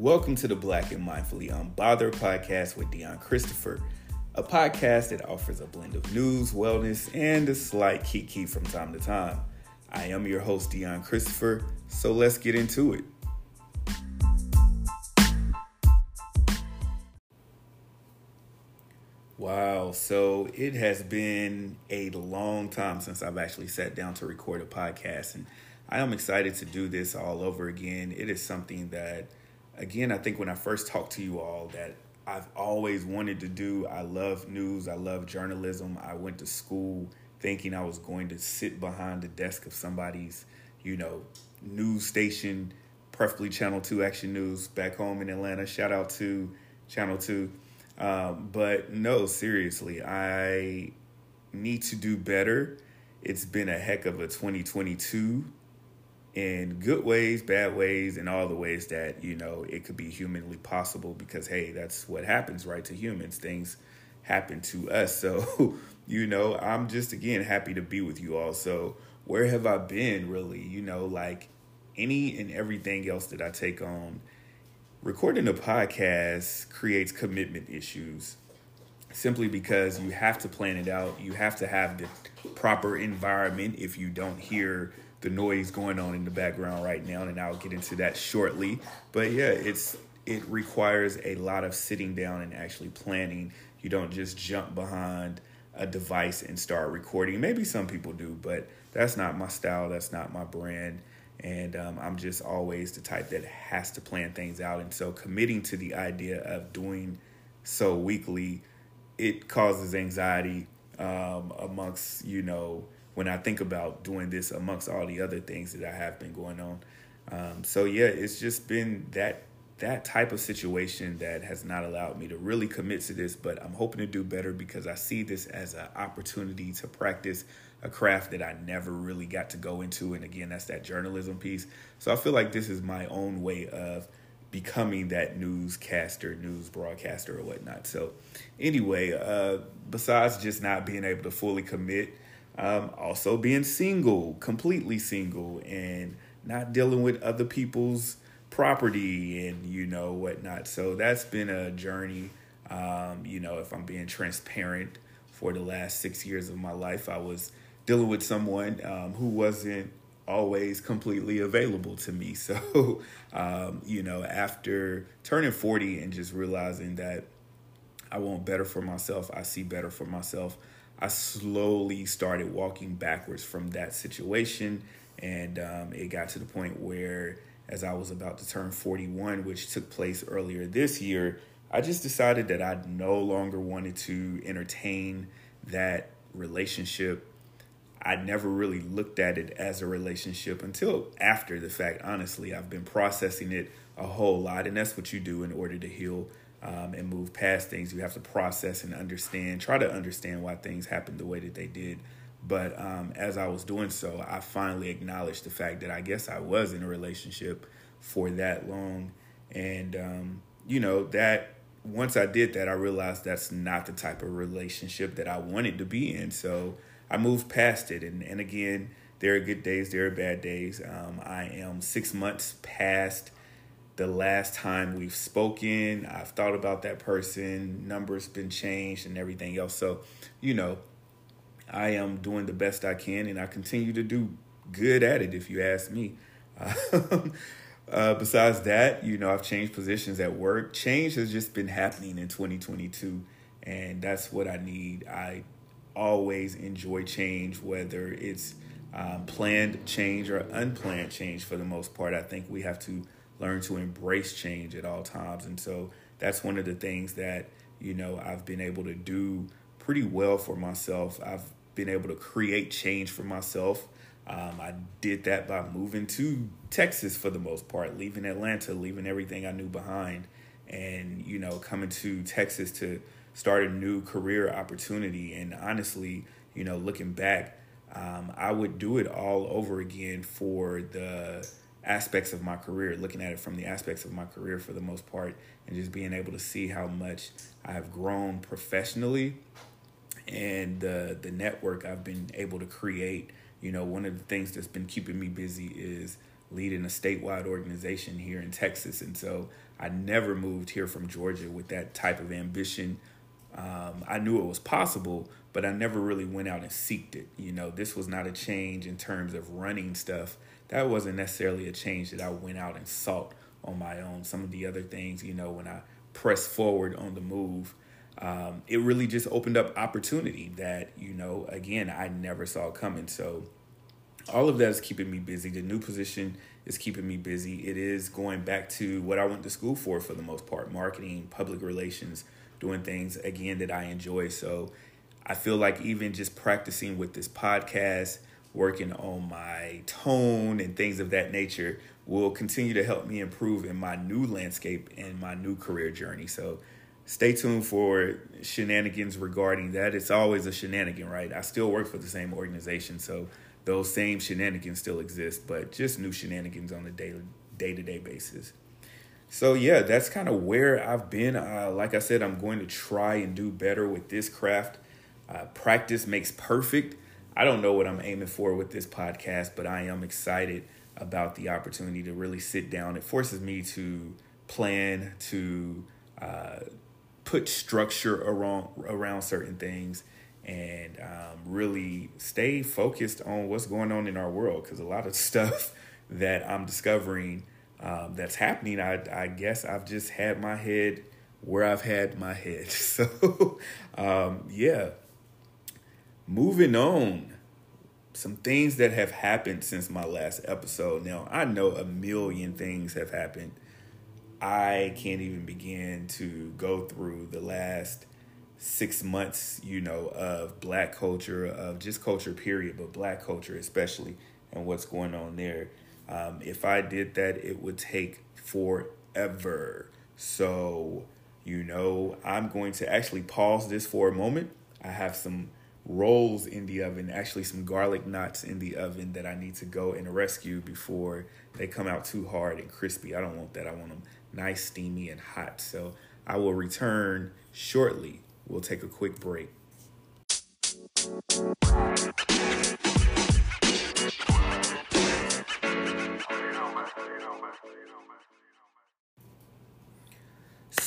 Welcome to the Black and Mindfully Unbothered podcast with Dion Christopher, a podcast that offers a blend of news, wellness, and a slight kiki from time to time. I am your host, Dion Christopher, so let's get into it. Wow, so it has been a long time since I've actually sat down to record a podcast, and I am excited to do this all over again. It is something that again, I think when I first talked to you all that I've always wanted to do. I love news. I love journalism. I went to school thinking I was going to sit behind the desk of somebody's, you know, news station, preferably Channel 2 Action News back home in Atlanta. Shout out to Channel 2. Um, but no, seriously, I need to do better. It's been a heck of a 2022 in good ways, bad ways, and all the ways that, you know, it could be humanly possible because, hey, that's what happens, right, to humans. Things happen to us. So, you know, I'm just, again, happy to be with you all. So, where have I been really? You know, like any and everything else that I take on, recording a podcast creates commitment issues simply because you have to plan it out. You have to have the proper environment if you don't hear the noise going on in the background right now, and I'll get into that shortly. But yeah, it's it requires a lot of sitting down and actually planning. You don't just jump behind a device and start recording. Maybe some people do, but that's not my style. That's not my brand. And um, I'm just always the type that has to plan things out. And so committing to the idea of doing so weekly, it causes anxiety um, amongst, you know, when I think about doing this amongst all the other things that I have been going on. Um, so yeah, it's just been that that type of situation that has not allowed me to really commit to this, but I'm hoping to do better because I see this as an opportunity to practice a craft that I never really got to go into. And again, that's that journalism piece. So I feel like this is my own way of becoming that newscaster, news broadcaster, or whatnot. So, anyway, uh, besides just not being able to fully commit, um, also being single, completely single, and not dealing with other people's property and you know whatnot. So that's been a journey. Um, you know, if I'm being transparent, for the last six years of my life, I was dealing with someone um, who wasn't always completely available to me. So, um, you know, after turning 40 and just realizing that I want better for myself, I see better for myself. I slowly started walking backwards from that situation. And um, it got to the point where, as I was about to turn 41, which took place earlier this year, I just decided that I no longer wanted to entertain that relationship. I never really looked at it as a relationship until after the fact. Honestly, I've been processing it a whole lot, and that's what you do in order to heal um, and move past things. You have to process and understand, try to understand why things happened the way that they did. But um, as I was doing so, I finally acknowledged the fact that I guess I was in a relationship for that long. And, um, you know, that once I did that, I realized that's not the type of relationship that I wanted to be in. So I moved past it. And, and again, there are good days, there are bad days. Um, I am six months past the last time we've spoken. I've thought about that person, numbers been changed and everything else. So, you know, I am doing the best I can and I continue to do good at it if you ask me. uh, besides that, you know, I've changed positions at work. Change has just been happening in 2022 and that's what I need. I always enjoy change, whether it's um, planned change or unplanned change for the most part. I think we have to learn to embrace change at all times. And so that's one of the things that, you know, I've been able to do pretty well for myself. I've been able to create change for myself. Um, I did that by moving to Texas for the most part, leaving Atlanta, leaving everything I knew behind, and, you know, coming to Texas to start a new career opportunity. And honestly, you know, looking back, um, I would do it all over again for the aspects of my career, looking at it from the aspects of my career for the most part, and just being able to see how much I have grown professionally and the the network I've been able to create. You know, one of the things that's been keeping me busy is leading a statewide organization here in Texas. And so I never moved here from Georgia with that type of ambition. Um, I knew it was possible, but I never really went out and seeked it. You know, this was not a change in terms of running stuff. That wasn't necessarily a change that I went out and sought on my own. Some of the other things, you know, when I pressed forward on the move, um, it really just opened up opportunity that, you know, again, I never saw coming. So all of that is keeping me busy. The new position is keeping me busy. It is going back to what I went to school for, for the most part marketing, public relations, doing things again that I enjoy. So I feel like even just practicing with this podcast, working on my tone and things of that nature will continue to help me improve in my new landscape and my new career journey. So stay tuned for shenanigans regarding that. It's always a shenanigan, right? I still work for the same organization, so those same shenanigans still exist, but just new shenanigans on a daily day to day basis. So yeah, that's kind of where I've been. Uh, like I said, I'm going to try and do better with this craft. Uh, practice makes perfect. I don't know what I'm aiming for with this podcast, but I am excited about the opportunity to really sit down. It forces me to plan, to uh, put structure around around certain things, and um, really stay focused on what's going on in our world. Because a lot of stuff that I'm discovering um, that's happening, I, I guess I've just had my head where I've had my head. So, um, yeah. Moving on some things that have happened since my last episode. Now, I know a million things have happened. I can't even begin to go through the last six months, you know, of black culture, of just culture, period, but black culture especially, and what's going on there. Um, if I did that, it would take forever. So, you know, I'm going to actually pause this for a moment. I have some rolls in the oven, actually some garlic knots in the oven that I need to go and rescue before they come out too hard and crispy. I don't want that. I want them nice, steamy, and hot. So I will return shortly. We'll take a quick break.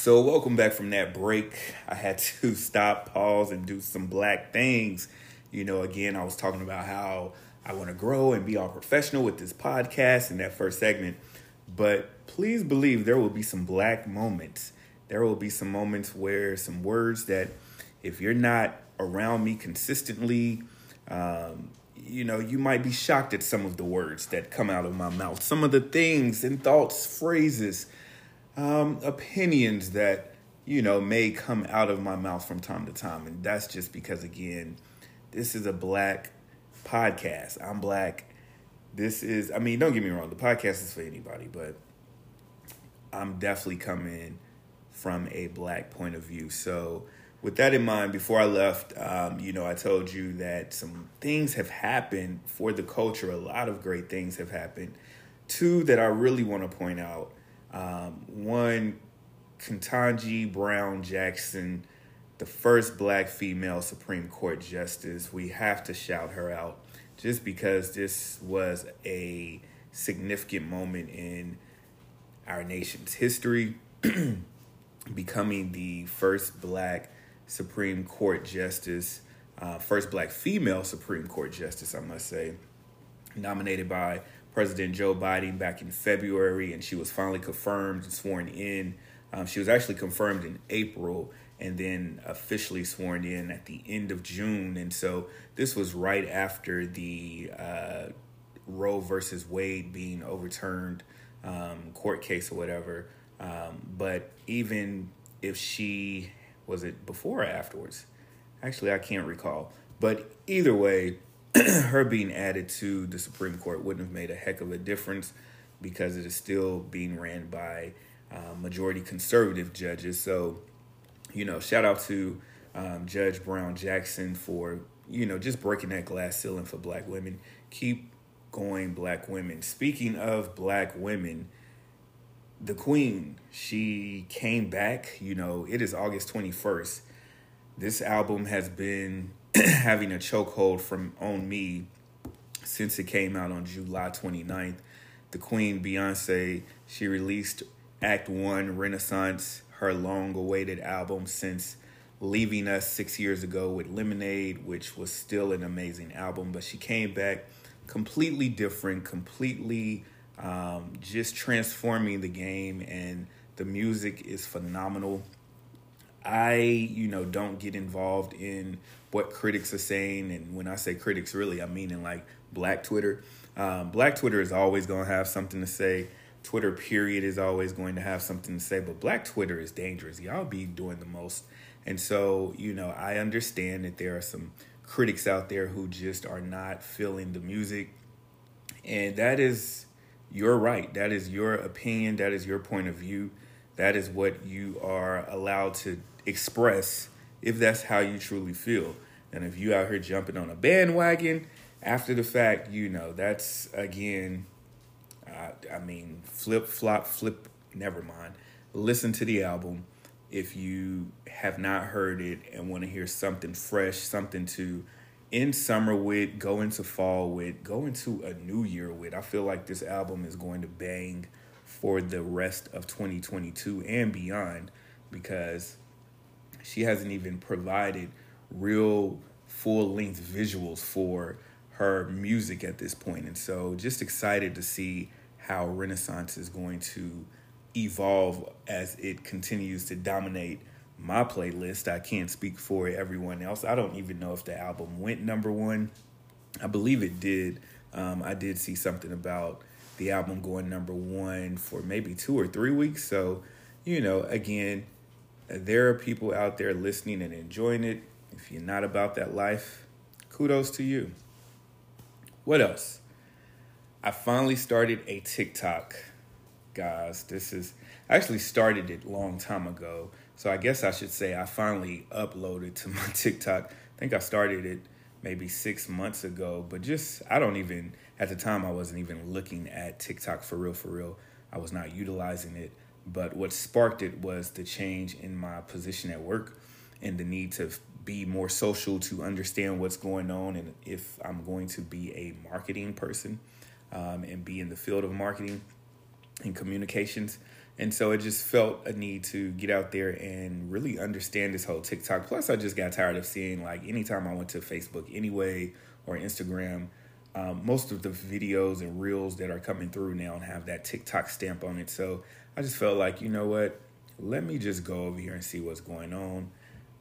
So, welcome back from that break. I had to stop, pause, and do some black things. You know, again, I was talking about how I want to grow and be all professional with this podcast in that first segment. But please believe there will be some black moments. There will be some moments where some words that, if you're not around me consistently, um, you know, you might be shocked at some of the words that come out of my mouth, some of the things and thoughts, phrases um, opinions that you know may come out of my mouth from time to time, and that's just because again, this is a black podcast. I'm black. This is, I mean, don't get me wrong, the podcast is for anybody, but I'm definitely coming from a black point of view. So, with that in mind, before I left, um, you know, I told you that some things have happened for the culture. A lot of great things have happened. Two that I really want to point out um, one, Ketanji Brown Jackson, the first black female Supreme Court justice. We have to shout her out just because this was a significant moment in our nation's history, becoming the first black Supreme Court justice, uh, first black female Supreme Court justice, I must say, nominated by President Joe Biden back in February, and she was finally confirmed and sworn in. Um, she was actually confirmed in April and then officially sworn in at the end of June. And so this was right after the uh, Roe versus Wade being overturned um, court case or whatever. Um, but even if she was it before or afterwards? Actually, I can't recall. But either way, her being added to the Supreme Court wouldn't have made a heck of a difference because it is still being ran by uh, majority conservative judges. So, you know, shout out to um, Judge Brown Jackson for, you know, just breaking that glass ceiling for black women. Keep going, black women. Speaking of black women, the Queen, she came back. You know, it is August 21st. This album has been having a chokehold from on me since it came out on July 29th. the Queen Beyonce. She released Act One Renaissance, her long awaited album since leaving us six years ago with Lemonade, which was still an amazing album. But she came back completely different, completely um, just transforming the game, and the music is phenomenal. I, you know, don't get involved in what critics are saying, and when I say critics, really, I mean in like Black Twitter. Um, Black Twitter is always going to have something to say. Twitter, period, is always going to have something to say, but Black Twitter is dangerous. Y'all be doing the most and so, you know, I understand that there are some critics out there who just are not feeling the music. And that is your right. That is your opinion. That is your point of view. That is what you are allowed to express if that's how you truly feel. And if you out here jumping on a bandwagon after the fact, you know, that's again, I mean, flip, flop, flip, never mind. Listen to the album if you have not heard it and want to hear something fresh, something to end summer with, go into fall with, go into a new year with. I feel like this album is going to bang for the rest of 2022 and beyond because she hasn't even provided real full length visuals for her music at this point. And so just excited to see how Renaissance is going to evolve as it continues to dominate my playlist. I can't speak for everyone else. I don't even know if the album went number one. I believe it did. Um, I did see something about the album going number one for maybe two or three weeks. So, you know, again, there are people out there listening and enjoying it. If you're not about that life, kudos to you. What else? I finally started a TikTok guys. This is I actually started it long time ago. So I guess I should say I finally uploaded to my TikTok. I think I started it maybe six months ago, but just I don't even at the time I wasn't even looking at TikTok for real for real. I was not utilizing it. But what sparked it was the change in my position at work and the need to be more social to understand what's going on and if I'm going to be a marketing person um, and be in the field of marketing and communications. And so it just felt a need to get out there and really understand this whole TikTok. Plus, I just got tired of seeing like anytime I went to Facebook anyway or Instagram, um, most of the videos and reels that are coming through now have that TikTok stamp on it. So I just felt like, you know what? Let me just go over here and see what's going on.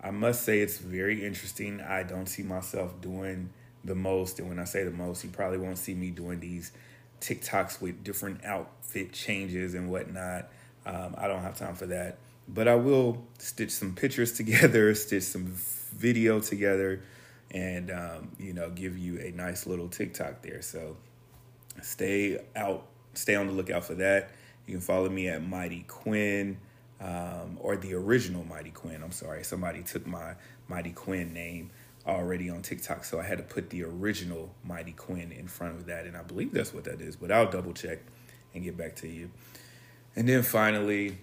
I must say it's very interesting. I don't see myself doing the most. And when I say the most, you probably won't see me doing these TikToks with different outfit changes and whatnot. Um, I don't have time for that, but I will stitch some pictures together, stitch some video together, and um, you know, give you a nice little TikTok there. So stay out, stay on the lookout for that. You can follow me at Mighty Quinn. Um, or the original Mighty Quinn. I'm sorry, somebody took my Mighty Quinn name already on TikTok, so I had to put the original Mighty Quinn in front of that, and I believe that's what that is. But I'll double check and get back to you. And then finally,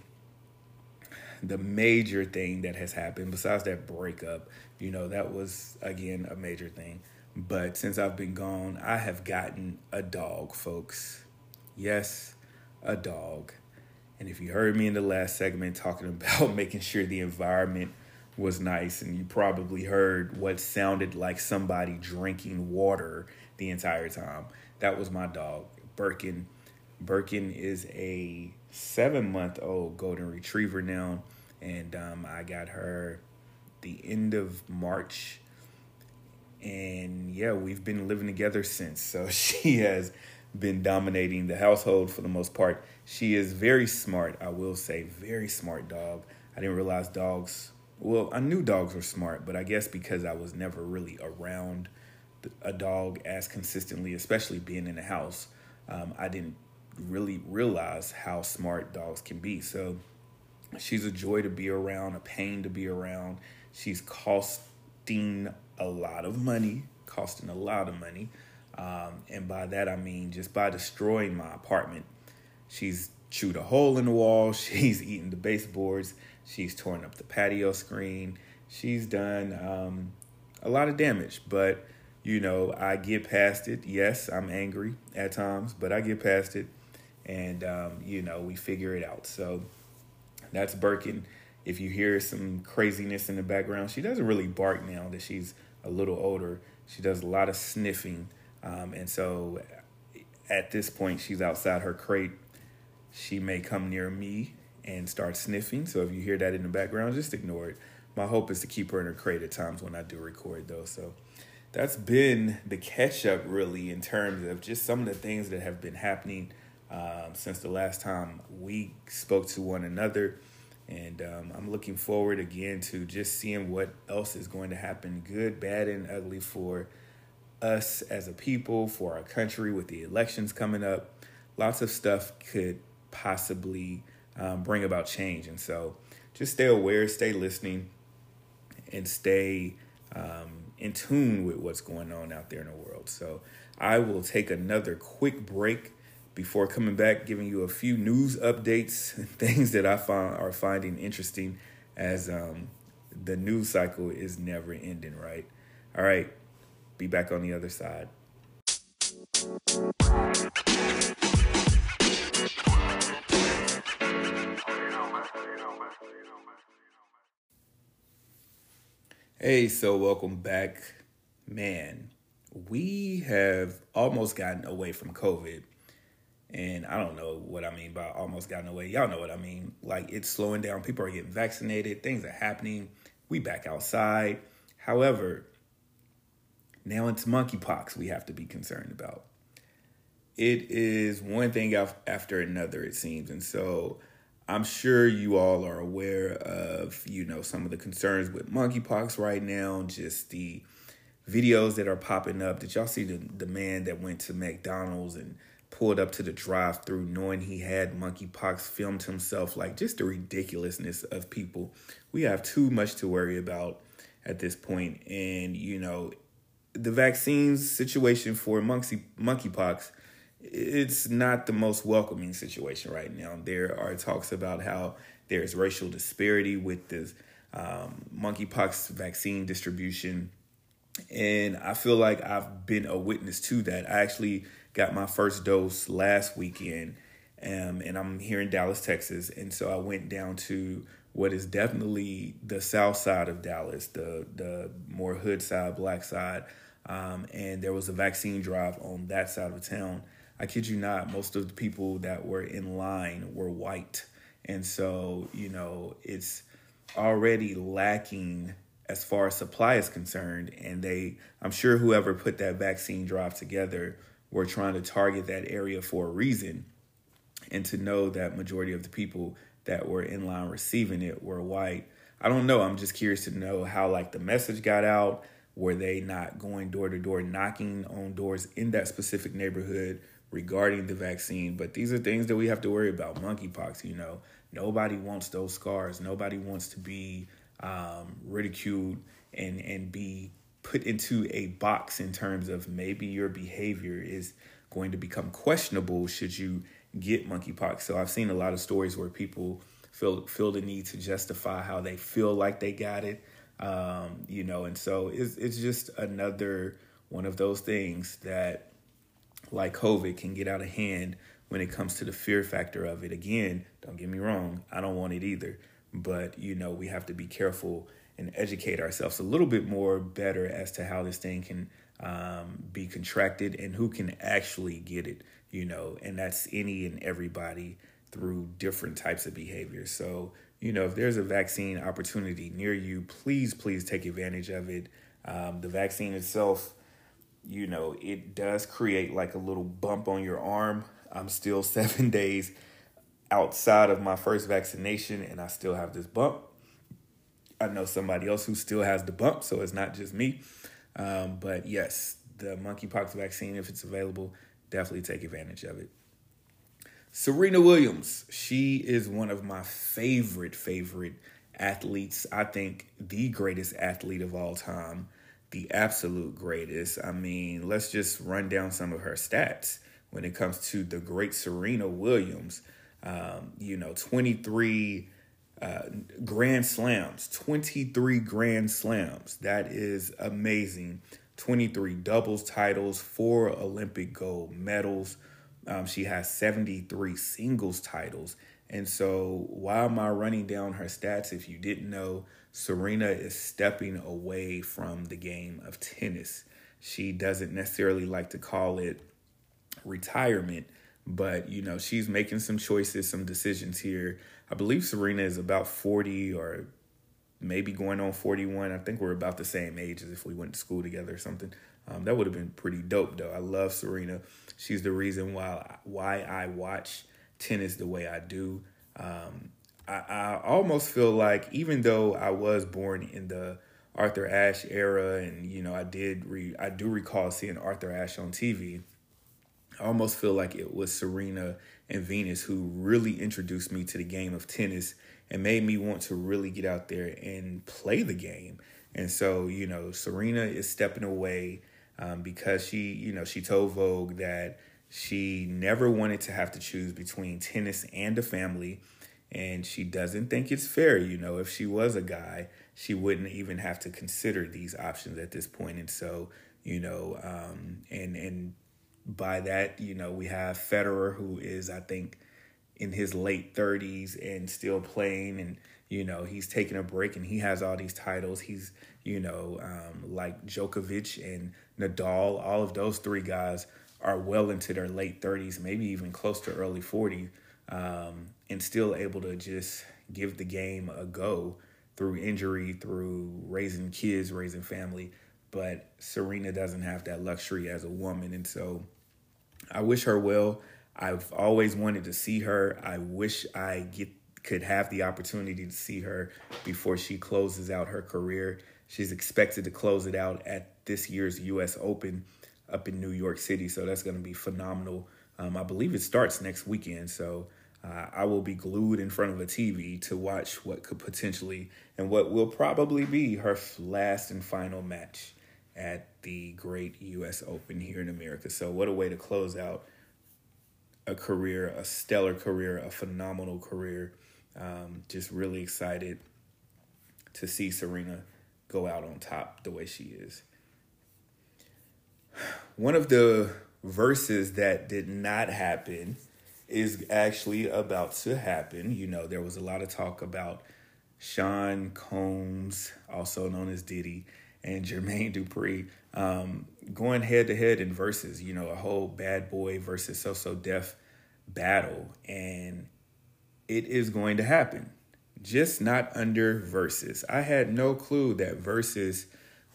the major thing that has happened besides that breakup, you know, that was again a major thing. But since I've been gone, I have gotten a dog, folks. Yes, a dog. And if you heard me in the last segment talking about making sure the environment was nice, and you probably heard what sounded like somebody drinking water the entire time. That was my dog, Birkin. Birkin is a seven month old golden retriever now, and um, I got her the end of March. And yeah, we've been living together since. So she has been dominating the household for the most part. She is very smart, I will say, very smart dog. I didn't realize dogs well, I knew dogs were smart, but I guess because I was never really around a dog as consistently, especially being in the house, um, I didn't really realize how smart dogs can be. So she's a joy to be around, a pain to be around. She's costing a lot of money, costing a lot of money. Um, and by that, I mean just by destroying my apartment. She's chewed a hole in the wall, she's eaten the baseboards She's torn up the patio screen. She's done um, a lot of damage, but you know, I get past it. Yes, I'm angry at times, but I get past it. and um, you know we figure it out. So that's Birkin. If you hear some craziness in the background, she doesn't really bark now that she's a little older. She does a lot of sniffing, um, and so at this point she's outside her crate. She may come near me and start sniffing. So if you hear that in the background, just ignore it. My hope is to keep her in her crate at times when I do record, though. So that's been the catch up, really, in terms of just some of the things that have been happening um, since the last time we spoke to one another. And um, I'm looking forward again to just seeing what else is going to happen, good, bad, and ugly for us as a people, for our country with the elections coming up. Lots of stuff could possibly um, bring about change. And so just stay aware, stay listening, and stay um, in tune with what's going on out there in the world. So I will take another quick break before coming back, giving you a few news updates, things that I find are finding interesting as um, the news cycle is never ending, right? All right, be back on the other side. Hey, so welcome back. Man, we have almost gotten away from COVID. And I don't know what I mean by almost gotten away. Y'all know what I mean. Like it's slowing down. People are getting vaccinated. Things are happening. We back outside. However, now it's monkeypox we have to be concerned about. It is one thing after another, it seems. And so I'm sure you all are aware of, you know, some of the concerns with monkeypox right now, just the videos that are popping up. Did y'all see the, the man that went to McDonald's and pulled up to the drive through knowing he had monkeypox, filmed himself? Like just the ridiculousness of people. We have too much to worry about at this point. And, you know, the vaccines situation for monkey monkeypox it's not the most welcoming situation right now. There are talks about how there's racial disparity with this um, monkeypox vaccine distribution. And I feel like I've been a witness to that. I actually got my first dose last weekend, um, and I'm here in Dallas, Texas. And so I went down to what is definitely the south side of Dallas, the the more hood side, black side. Um, and there was a vaccine drive on that side of town. I kid you not, most of the people that were in line were white. And so, you know, it's already lacking as far as supply is concerned. And they, I'm sure whoever put that vaccine drive together were trying to target that area for a reason. And to know that majority of the people that were in line receiving it were white. I don't know. I'm just curious to know how like the message got out. Were they not going door to door knocking on doors in that specific neighborhood? regarding the vaccine, but these are things that we have to worry about. Monkeypox, you know, nobody wants those scars. Nobody wants to be um, ridiculed and and be put into a box in terms of maybe your behavior is going to become questionable should you get monkeypox. So I've seen a lot of stories where people feel feel the need to justify how they feel like they got it. Um, you know, and so it's it's just another one of those things that like COVID can get out of hand when it comes to the fear factor of it. Again, don't get me wrong, I don't want it either. But, you know, we have to be careful and educate ourselves a little bit more better as to how this thing can um, be contracted and who can actually get it, you know, and that's any and everybody through different types of behavior. So, you know, if there's a vaccine opportunity near you, please, please take advantage of it. Um, the vaccine itself you know, it does create like a little bump on your arm. I'm still seven days outside of my first vaccination and I still have this bump. I know somebody else who still has the bump, so it's not just me. Um, but yes, the monkeypox vaccine, if it's available, definitely take advantage of it. Serena Williams, she is one of my favorite, favorite athletes. I think the greatest athlete of all time the absolute greatest. I mean, let's just run down some of her stats when it comes to the great Serena Williams. Um, you know, 23 grand slams, 23 grand slams. That is amazing. 23 doubles titles, four Olympic gold medals. Um, she has 73 singles titles. And so, why am I running down her stats? If you didn't know, Serena is stepping away from the game of tennis. She doesn't necessarily like to call it retirement, but you know, she's making some choices, some decisions here. I believe Serena is about 40 or maybe going on 41. I think we're about the same age as if we went to school together or something. Um, that would have been pretty dope, though. I love Serena. She's the reason why why I watch tennis the way I do. Um, I, I almost feel like even though I was born in the Arthur Ashe era, and you know I did re I do recall seeing Arthur Ashe on TV. I almost feel like it was Serena and Venus who really introduced me to the game of tennis and made me want to really get out there and play the game. And so, you know, Serena is stepping away um, because she, you know, she told Vogue that she never wanted to have to choose between tennis and a family. And she doesn't think it's fair, you know, if she was a guy, she wouldn't even have to consider these options at this point. And so, you know, um, and and by that, you know, we have Federer, who is, I think, in his late 30s and still playing and you know he's taking a break and he has all these titles. He's you know um, like Djokovic and Nadal all of those three guys are well into their late 30s maybe even close to early 40 um, and still able to just give the game a go through injury through raising kids raising family but Serena doesn't have that luxury as a woman and so I wish her well I've always wanted to see her. I wish I get could have the opportunity to see her before she closes out her career. She's expected to close it out at this year's U.S. Open up in New York City, so that's going to be phenomenal. Um, I believe it starts next weekend, so uh, I will be glued in front of a TV to watch what could potentially and what will probably be her last and final match at the great U.S. Open here in America. So, what a way to close out a career, a stellar career, a phenomenal career. Um, just really excited to see Serena go out on top the way she is. One of the Verzuz that did not happen is actually about to happen. You know, there was a lot of talk about Sean Combs, also known as Diddy, and Jermaine Dupri um, going head to head in Verzuz, you know, a whole bad boy versus so so def battle. And it is going to happen, just not under Verzuz. I had no clue that Verzuz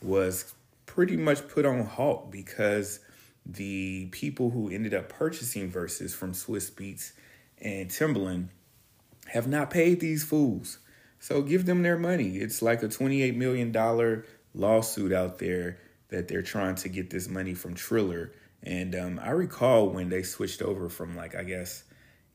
was pretty much put on halt because the people who ended up purchasing Verzuz from Swizz Beatz and Timbaland have not paid these fools. So give them their money. It's like a $28 million lawsuit out there that they're trying to get this money from Triller. And um, I recall when they switched over from like I guess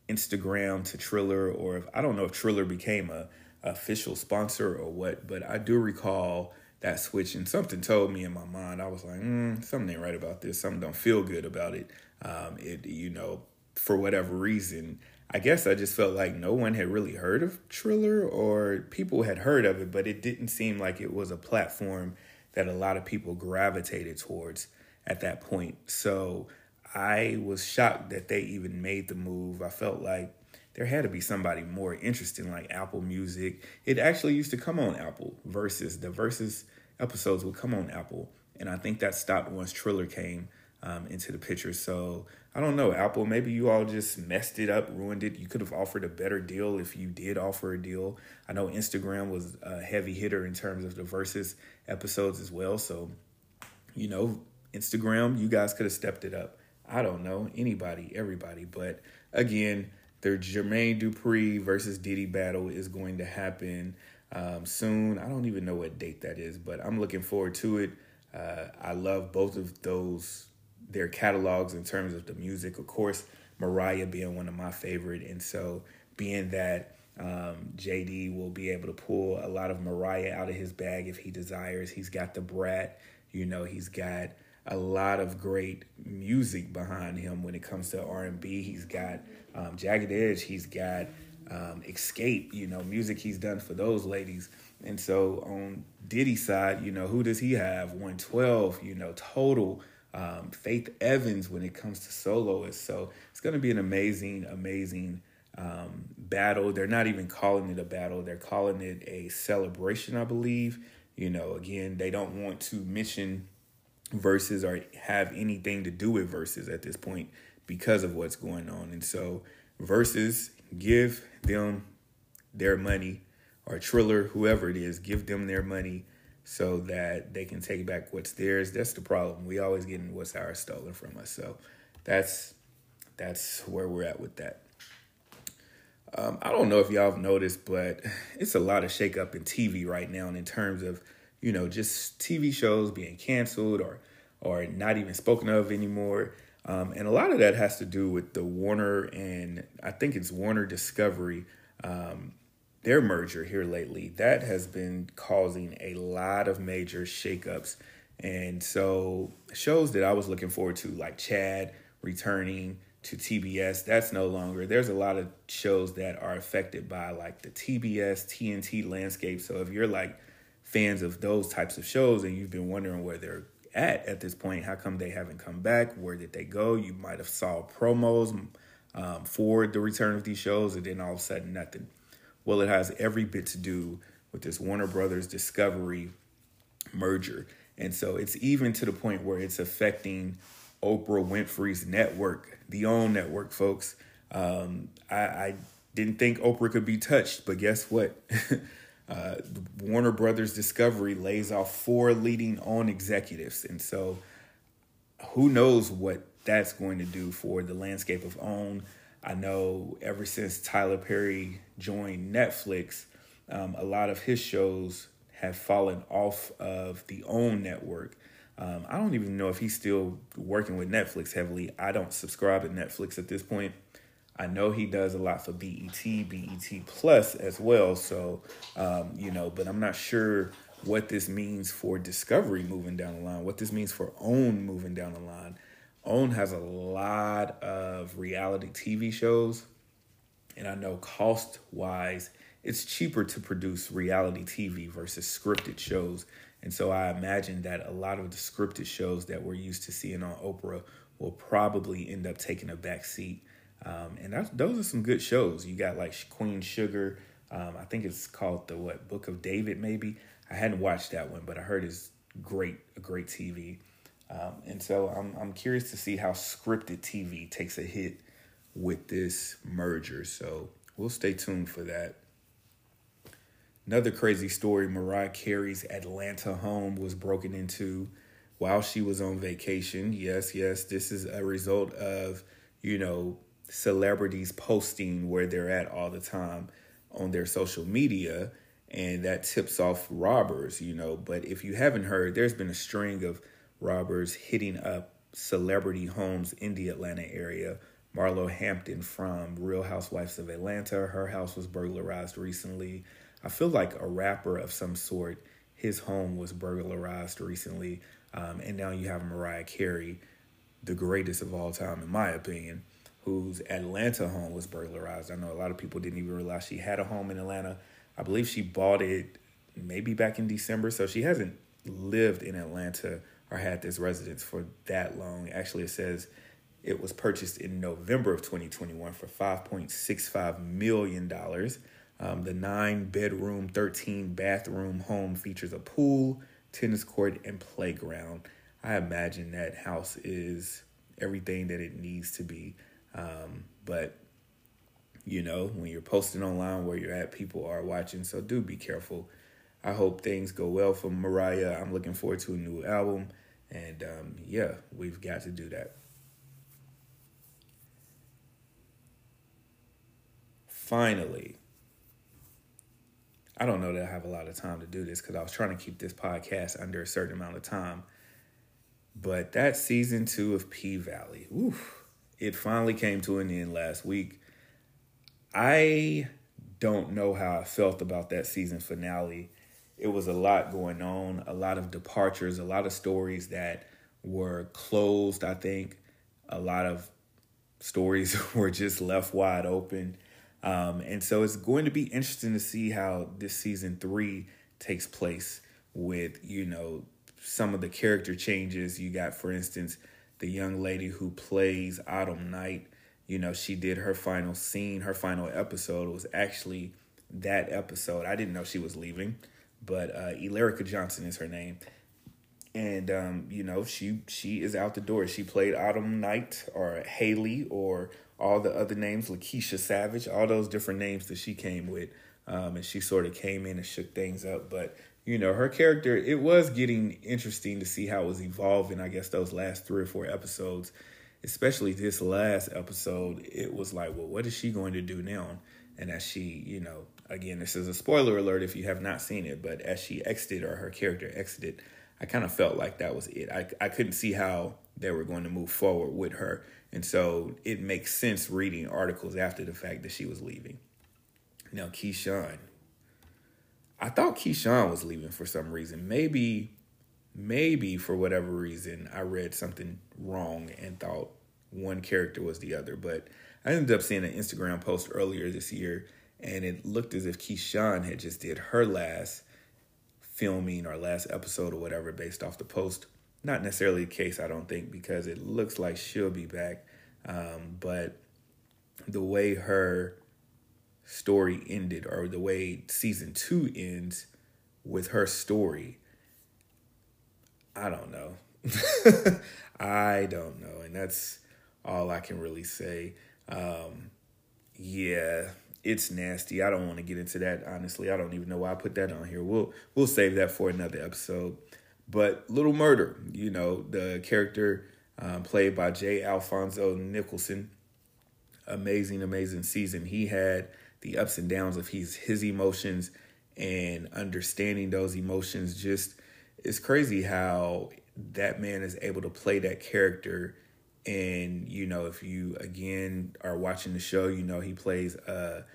Instagram to Triller, or if I don't know if Triller became a, a official sponsor or what, but I do recall that switch, and something told me in my mind. I was like, mm, something ain't right about this. Something don't feel good about it. Um, it you know for whatever reason. I guess I just felt like no one had really heard of Triller, or people had heard of it, but it didn't seem like it was a platform that a lot of people gravitated towards at that point. So I was shocked that they even made the move. I felt like there had to be somebody more interesting like Apple Music. It actually used to come on Apple Verzuz the Verzuz episodes would come on Apple. And I think that stopped once Triller came um, into the picture. So I don't know, Apple, maybe you all just messed it up, ruined it. You could have offered a better deal if you did offer a deal. I know Instagram was a heavy hitter in terms of the Verzuz episodes as well. So, you know, Instagram, you guys could have stepped it up. I don't know, anybody, everybody. But again, the Jermaine Dupri versus Diddy battle is going to happen um, soon. I don't even know what date that is, but I'm looking forward to it. Uh, I love both of those, their catalogs in terms of the music. Of course, Mariah being one of my favorite. And so, being that um, JD will be able to pull a lot of Mariah out of his bag if he desires, he's got the brat, you know, he's got a lot of great music behind him when it comes to R&B. He's got um, Jagged Edge. He's got um, Xscape. You know, music he's done for those ladies. And so on Diddy's side, you know, who does he have? 112. You know, total um, Faith Evans when it comes to soloists. So it's going to be an amazing, amazing um, battle. They're not even calling it a battle, they're calling it a celebration, I believe. You know, again, they don't want to mention Verzuz or have anything to do with Verzuz at this point because of what's going on. And so, Verzuz give them their money, or Triller, whoever it is, give them their money so that they can take back what's theirs. That's the problem. We always getting what's ours stolen from us. So that's that's where we're at with that. Um, I don't know if y'all have noticed, but it's a lot of shakeup in TV right now and in terms of, you know, just TV shows being canceled or or not even spoken of anymore. Um, and a lot of that has to do with the Warner and I think it's Warner Discovery um, their merger here lately, that has been causing a lot of major shakeups. And so shows that I was looking forward to, like Chad returning to TBS, that's no longer. There's a lot of shows that are affected by like the TBS, TNT landscape. So if you're like fans of those types of shows and you've been wondering where they're at at this point, how come they haven't come back? Where did they go? You might have saw promos um, for the return of these shows, and then all of a sudden nothing. Well, it has every bit to do with this Warner Brothers Discovery merger. And so it's even to the point where it's affecting Oprah Winfrey's network, the OWN network, folks. Um, I, I, didn't think Oprah could be touched, but guess what? uh, Warner Brothers Discovery lays off four leading OWN executives. And so who knows what that's going to do for the landscape of OWN I know ever since Tyler Perry joined Netflix, um, a lot of his shows have fallen off of the OWN network. Um, I don't even know if he's still working with Netflix heavily. I don't subscribe to Netflix at this point. I know he does a lot for BET, BET Plus as well. So, um, you know, but I'm not sure what this means for Discovery moving down the line, what this means for OWN moving down the line. OWN has a lot of reality TV shows, and I know cost wise, it's cheaper to produce reality TV versus scripted shows. And so I imagine that a lot of the scripted shows that we're used to seeing on Oprah will probably end up taking a back seat. Um, and those are some good shows. You got like Queen Sugar. Um, I think it's called the what Book of David. Maybe I hadn't watched that one, but I heard it's great, a great TV. Um, and so I'm, I'm curious to see how scripted TV takes a hit with this merger. So we'll stay tuned for that. Another crazy story Mariah Carey's Atlanta home was broken into while she was on vacation. Yes, yes, this is a result of, you know, celebrities posting where they're at all the time on their social media. And that tips off robbers, you know. But if you haven't heard, there's been a string of robbers hitting up celebrity homes in the Atlanta area. Marlo Hampton from Real Housewives of Atlanta, her house was burglarized recently. I feel like a rapper of some sort, his home was burglarized recently. Um, and now you have Mariah Carey, the greatest of all time, in my opinion, whose Atlanta home was burglarized. I know a lot of people didn't even realize she had a home in Atlanta. I believe she bought it maybe back in December, so she hasn't lived in Atlanta or had this residence for that long. Actually, it says it was purchased in November of 2021 for $5.65 million. Um, the nine bedroom, 13 bathroom home features a pool, tennis court, and playground. I imagine that house is everything that it needs to be. Um, but, you know, when you're posting online where you're at, people are watching. So do be careful. I hope things go well for Mariah. I'm looking forward to a new album. And um, yeah, we've got to do that. Finally, I don't know that I have a lot of time to do this because I was trying to keep this podcast under a certain amount of time. But that season two of P Valley, it finally came to an end last week. I don't know how I felt about that season finale it was a lot going on, a lot of departures, a lot of stories that were closed, I think. A lot of stories were just left wide open. Um, and so it's going to be interesting to see how this season three takes place with, you know, some of the character changes. You got, for instance, the young lady who plays Autumn Night. You know, she did her final scene, her final episode was actually that episode. I didn't know she was leaving, but uh, Elarica Johnson is her name. And um, you know, she she is out the door. She played Autumn Night or Haley or all the other names, Lakeisha Savage, all those different names that she came with. Um, and she sort of came in and shook things up. But you know, her character, it was getting interesting to see how it was evolving. I guess those last three or four episodes, especially this last episode, it was like, well, what is she going to do now? And as she, you know, again, this is a spoiler alert if you have not seen it, but as she exited or her character exited, I kind of felt like that was it. I, I couldn't see how they were going to move forward with her. And so it makes sense reading articles after the fact that she was leaving. Now, Keyshawn. I thought Keyshawn was leaving for some reason. Maybe, maybe for whatever reason, I read something wrong and thought one character was the other. But I ended up seeing an Instagram post earlier this year, and it looked as if Keyshawn had just did her last filming or last episode or whatever based off the post. Not necessarily the case, I don't think, because it looks like she'll be back. Um, but the way her story ended or the way season two ends with her story, I don't know. I don't know. And that's all I can really say. Um, yeah, it's nasty. I don't want to get into that. Honestly, I don't even know why I put that on here. We'll we'll save that for another episode. But Little Murder, you know, the character um, played by J. Alphonso Nicholson, amazing, amazing season. He had the ups and downs of his his emotions and understanding those emotions. Just it's crazy how that man is able to play that character. And you know, if you again are watching the show, you know he plays a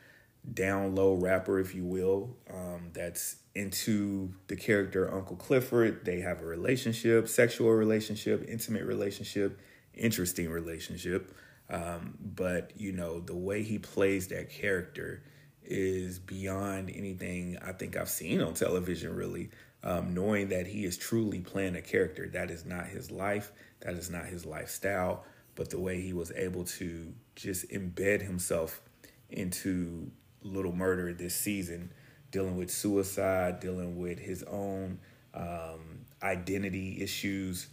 down low rapper, if you will, um, that's into the character Uncle Clifford. They have a relationship, sexual relationship, intimate relationship, interesting relationship. Um, but you know, the way he plays that character is beyond anything I think I've seen on television, really. Um, knowing that he is truly playing a character. That is not his life, that is not his lifestyle, but the way he was able to just embed himself into Little Murder this season, dealing with suicide, dealing with his own um, identity issues,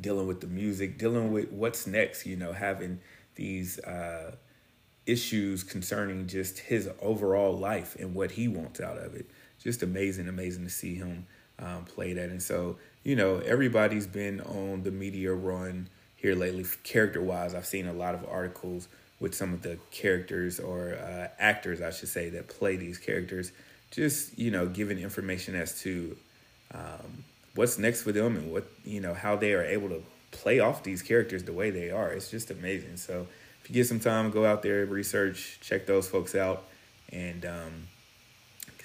dealing with the music, dealing with what's next, you know, having these uh, issues concerning just his overall life and what he wants out of it. Just amazing, amazing to see him um, play that. And so, you know, everybody's been on the media run here lately, character wise. I've seen a lot of articles with some of the characters or uh, actors, I should say, that play these characters. Just, you know, giving information as to um, what's next for them and what you know how they are able to play off these characters the way they are. It's just amazing. So if you get some time, go out there, research, check those folks out, and um,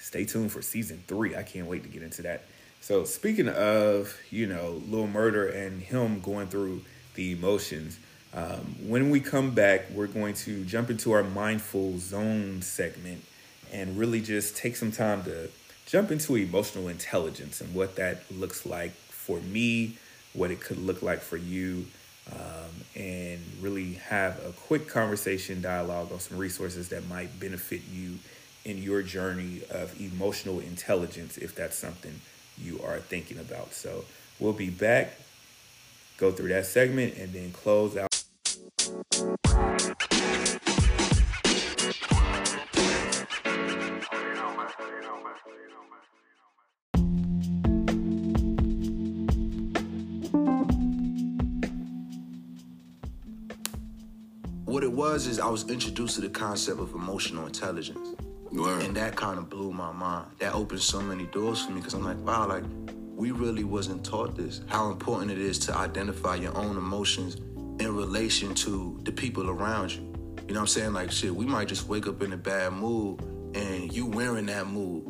stay tuned for season three. I can't wait to get into that. So speaking of you know Little Murder and him going through the emotions. Um, when we come back, we're going to jump into our mindful zone segment and really just take some time to jump into emotional intelligence and what that looks like for me, what it could look like for you, um, and really have a quick conversation dialogue on some resources that might benefit you in your journey of emotional intelligence if that's something you are thinking about. So we'll be back, go through that segment, and then close out. what it was is I was introduced to the concept of emotional intelligence. Word. And that kind of blew my mind. That opened so many doors for me because I'm like, wow, like we really wasn't taught this. How important it is to identify your own emotions in relation to the people around you. You know what I'm saying? Like shit, we might just wake up in a bad mood and you wearing that mood.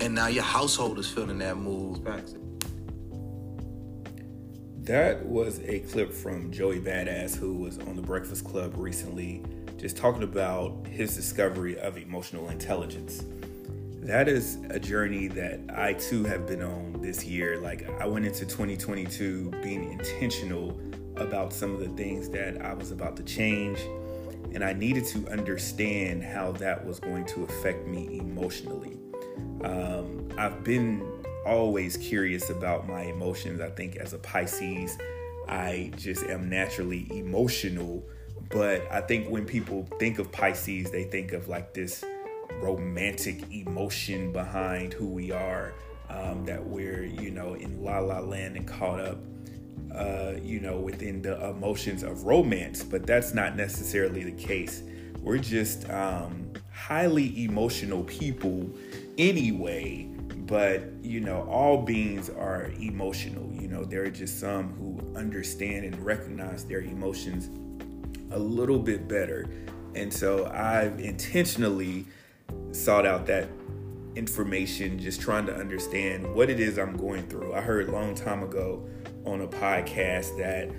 And now your household is feeling that mood. That was a clip from Joey Badass, who was on the Breakfast Club recently, just talking about his discovery of emotional intelligence. that is a journey that I too have been on this year. Like I went into 2022 being intentional about some of the things that I was about to change, and I needed to understand how that was going to affect me emotionally. Um, I've been always curious about my emotions. I think as a Pisces, I just am naturally emotional. But I think when people think of Pisces, they think of like this romantic emotion behind who we are, um, that we're, you know, in la la land and caught up, uh, you know, within the emotions of romance. But that's not necessarily the case. We're just um, highly emotional people anyway but you know all beings are emotional you know there are just some who understand and recognize their emotions a little bit better. And so i've intentionally sought out that information just trying to understand what it is i'm going through. I heard a long time ago on a podcast that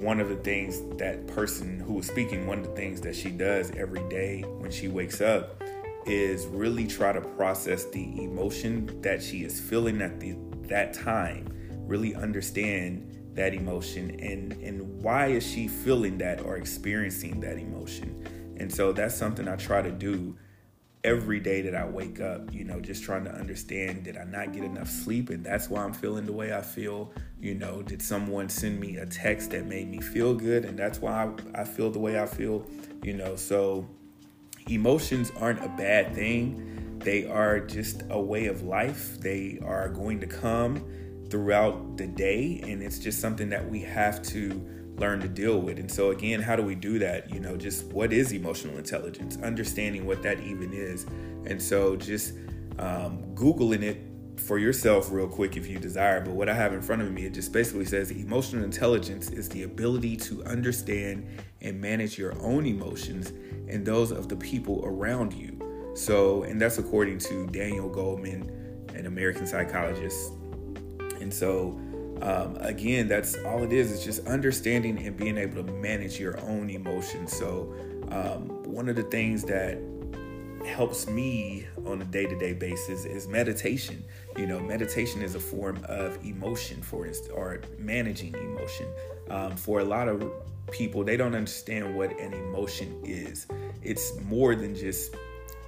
one of the things that person who was speaking one of the things that she does every day when she wakes up is really try to process the emotion that she is feeling at the that time. Really understand that emotion and and why is she feeling that or experiencing that emotion? And so that's something i try to do every day that i wake up you know just trying to understand did i not get enough sleep? And that's why i'm feeling the way i feel you know? Did someone send me a text that made me feel good? And that's why i, I feel the way i feel you know? So emotions aren't a bad thing. They are just a way of life. They are going to come throughout the day, and it's just something that we have to learn to deal with. And so, again, how do we do that? You know, just what is emotional intelligence? Understanding what that even is. And so, just um, Googling it for yourself real quick if you desire. But what I have in front of me, it just basically says emotional intelligence is the ability to understand and manage your own emotions and those of the people around you. So, and that's according to Daniel Goleman an American psychologist. And so, um, again, that's all it is. It's just understanding and being able to manage your own emotions. So, um, one of the things that helps me on a day-to-day basis is meditation. You know meditation is a form of emotion for instance or managing emotion. Um, for a lot of people they don't understand what an emotion is. It's more than just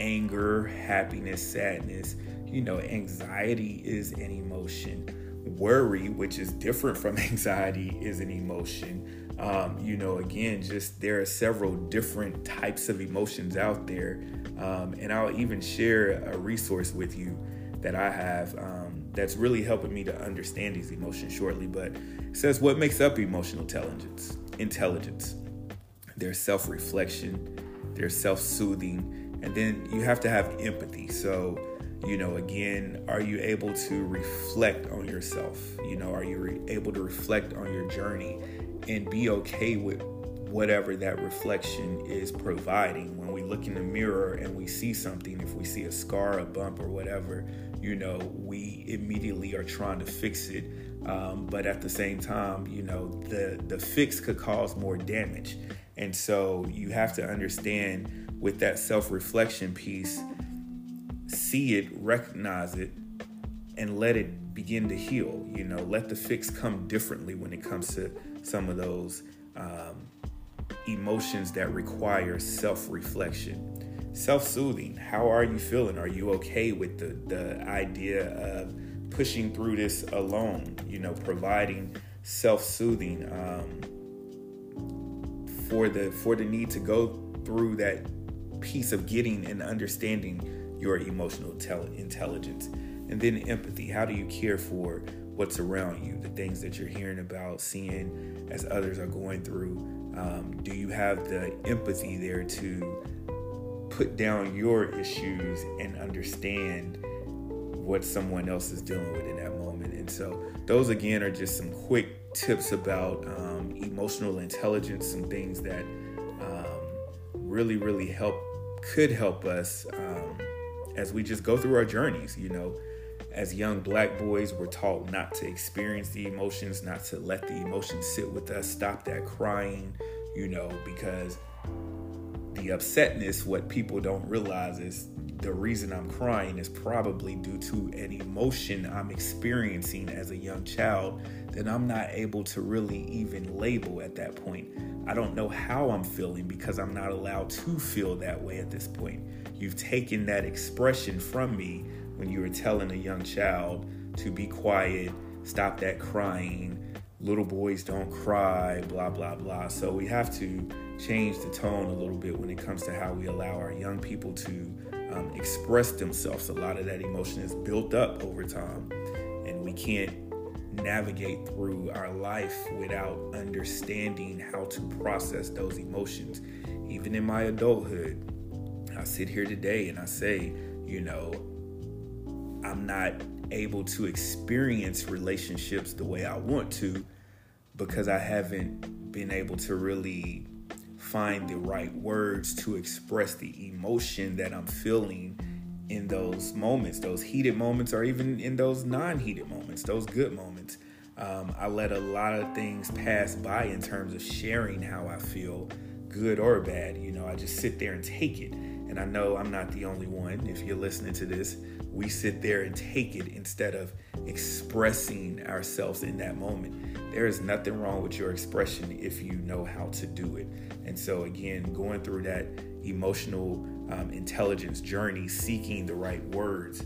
anger happiness sadness. You know anxiety is an emotion worry which is different from anxiety is an emotion um, you know, again, just there are several different types of emotions out there. Um, and I'll even share a resource with you that I have um, that's really helping me to understand these emotions shortly. But it says what makes up emotional intelligence? Intelligence. There's self reflection, there's self soothing, and then you have to have empathy. So, you know, again, are you able to reflect on yourself? You know, are you re- able to reflect on your journey? and be okay with whatever that reflection is providing. When we look in the mirror and we see something, if we see a scar, a bump, or whatever, you know, we immediately are trying to fix it. Um, but at the same time, you know, the the fix could cause more damage, and so you have to understand with that self reflection piece, see it, recognize it, and let it begin to heal. You know, let the fix come differently when it comes to some of those um, emotions that require self reflection. Self soothing. How are you feeling? Are you okay with the, the idea of pushing through this alone? You know, providing self soothing um, for the for the need to go through that piece of getting and understanding your emotional intelligence. And then empathy. How do you care for what's around you, the things that you're hearing about, seeing as others are going through. Um, do you have the empathy there to put down your issues and understand what someone else is dealing with in that moment? And so, those again are just some quick tips about um, emotional intelligence, some things that um, really, really help, could help us as we just go through our journeys, you know. As young black boys, we're taught not to experience the emotions, not to let the emotions sit with us, stop that crying, you know, because the upsetness, what people don't realize is the reason I'm crying is probably due to an emotion I'm experiencing as a young child that I'm not able to really even label at that point. I don't know how I'm feeling because I'm not allowed to feel that way at this point. You've taken that expression from me when you were telling a young child to be quiet, stop that crying, little boys don't cry, blah, blah, blah. So we have to change the tone a little bit when it comes to how we allow our young people to um, express themselves. A lot of that emotion is built up over time, and we can't navigate through our life without understanding how to process those emotions. Even in my adulthood, I sit here today and I say, you know, I'm not able to experience relationships the way I want to because I haven't been able to really find the right words to express the emotion that I'm feeling in those moments, those heated moments, or even in those non heated moments, those good moments. Um, I let a lot of things pass by in terms of sharing how I feel, good or bad. You know, I just sit there and take it. And I know I'm not the only one. If you're listening to this, we sit there and take it instead of expressing ourselves in that moment. There is nothing wrong with your expression if you know how to do it. And so, again, going through that emotional um, intelligence journey, seeking the right words,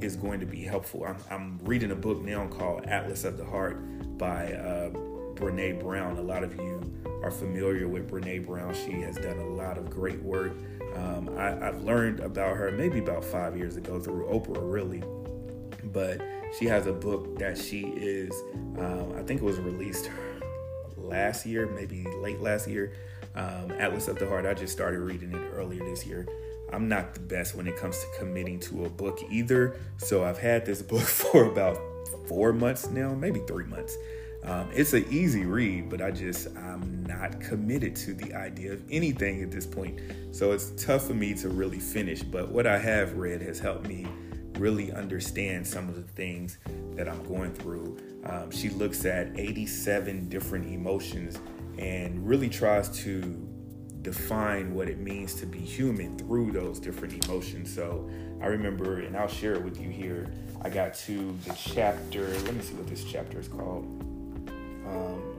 is going to be helpful. I'm, I'm, reading a book now called Atlas of the Heart by uh, Brene Brown. A lot of you are familiar with Brene Brown. She has done a lot of great work. Um, I, have learned about her maybe about five years ago through Oprah, really. But she has a book that she is, um, I think it was released last year, maybe late last year. Um, Atlas of the Heart. I just started reading it earlier this year. I'm not the best when it comes to committing to a book either. So I've had this book for about four months now, maybe three months. Um, it's an easy read, but I just, I'm not committed to the idea of anything at this point. So it's tough for me to really finish. But what I have read has helped me really understand some of the things that I'm going through. Um, she looks at 87 different emotions and really tries to define what it means to be human through those different emotions. So I remember, and I'll share it with you here. I got to the chapter, let me see what this chapter is called.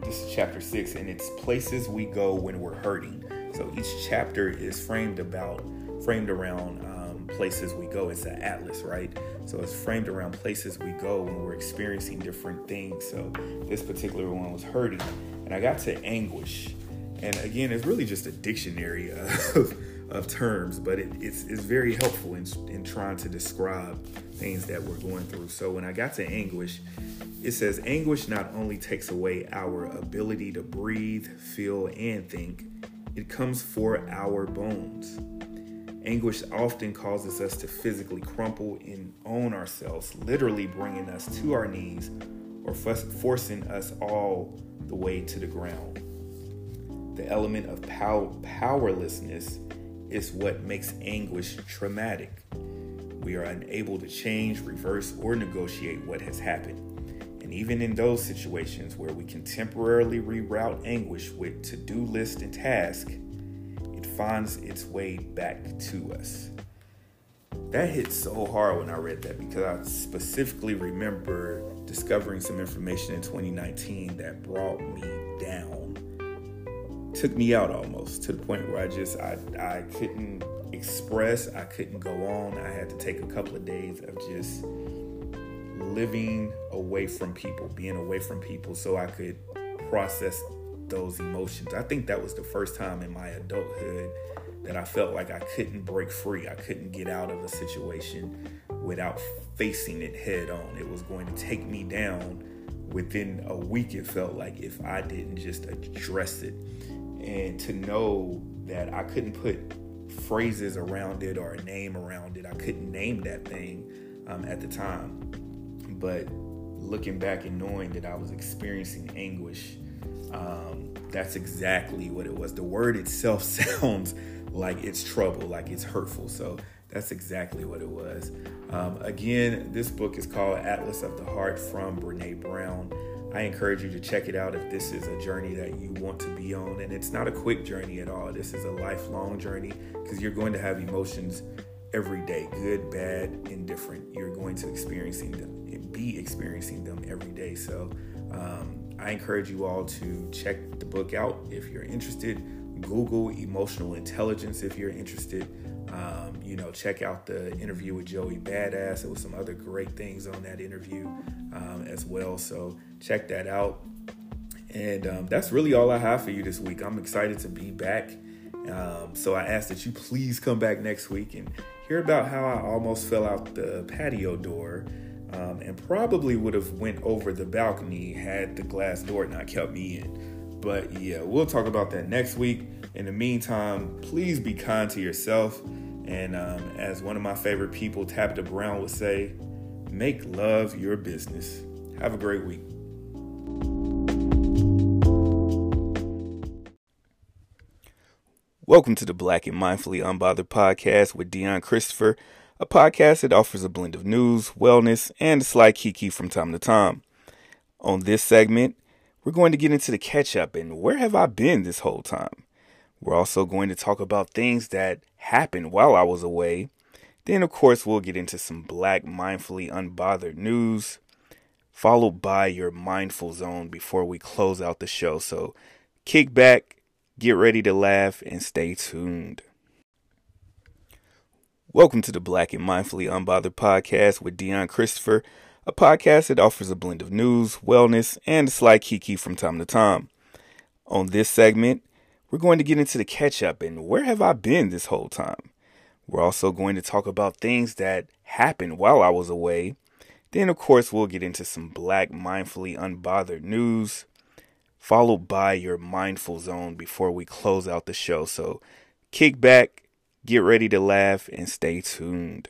This is chapter six, and it's places we go when we're hurting. So each chapter is framed about, framed around um, places we go. It's an atlas, right? So it's framed around places we go when we're experiencing different things. So this particular one was hurting, and I got to anguish and again, it's really just a dictionary of, of terms, but it, it's, it's very helpful in, in trying to describe things that we're going through. So when I got to anguish, it says anguish not only takes away our ability to breathe, feel, and think, it comes for our bones. Anguish often causes us to physically crumple and own ourselves, literally bringing us to our knees or forcing us all the way to the ground the element of pow- powerlessness is what makes anguish traumatic. We are unable to change, reverse, or negotiate what has happened. And even in those situations where we can temporarily reroute anguish with to do list and task, it finds its way back to us. That hit so hard when I read that because I specifically remember discovering some information in 2019 that brought me down took me out almost to the point where I just I I couldn't express, I couldn't go on. I had to take a couple of days of just living away from people, being away from people so I could process those emotions. I think that was the first time in my adulthood that I felt like I couldn't break free. I couldn't get out of a situation without facing it head on. It was going to take me down within a week, it felt like, if I didn't just address it and to know that I couldn't put phrases around it or a name around it. I couldn't name that thing um, at the time. But looking back and knowing that I was experiencing anguish, um, that's exactly what it was. The word itself sounds like it's trouble, like it's hurtful. So that's exactly what it was. Um, again, this book is called Atlas of the Heart from Brene Brown. I encourage you to check it out if this is a journey that you want to be on. And it's not a quick journey at all. This is a lifelong journey because you're going to have emotions every day, good, bad, indifferent. You're going to experiencing them, be experiencing them every day. So um, I encourage you all to check the book out if you're interested. Google emotional intelligence if you're interested. Um, you know, check out the interview with Joey Badass. There was some other great things on that interview um, as well. So check that out. And um, that's really all I have for you this week. I'm excited to be back. Um, so I ask that you please come back next week and hear about how I almost fell out the patio door um, and probably would have went over the balcony had the glass door not kept me in. But yeah, we'll talk about that next week. In the meantime, please be kind to yourself. And um, as one of my favorite people, Tabitha Brown, would say, make love your business. Have a great week. Welcome to the Black and Mindfully Unbothered podcast with Dion Christopher, a podcast that offers a blend of news, wellness, and a slight kiki from time to time. On this segment, we're going to get into the catch up and where have I been this whole time? We're also going to talk about things that happened while I was away. Then, of course, we'll get into some black, mindfully unbothered news, followed by your mindful zone before we close out the show. So kick back, get ready to laugh, and stay tuned. Welcome to the Black and Mindfully Unbothered podcast with Dion Christopher, a podcast that offers a blend of news, wellness, and a slight kiki from time to time. On this segment, we're going to get into the catch up and where have I been this whole time? We're also going to talk about things that happened while I was away. Then, of course, we'll get into some black, mindfully unbothered news, followed by your mindful zone before we close out the show. So kick back, get ready to laugh, and stay tuned.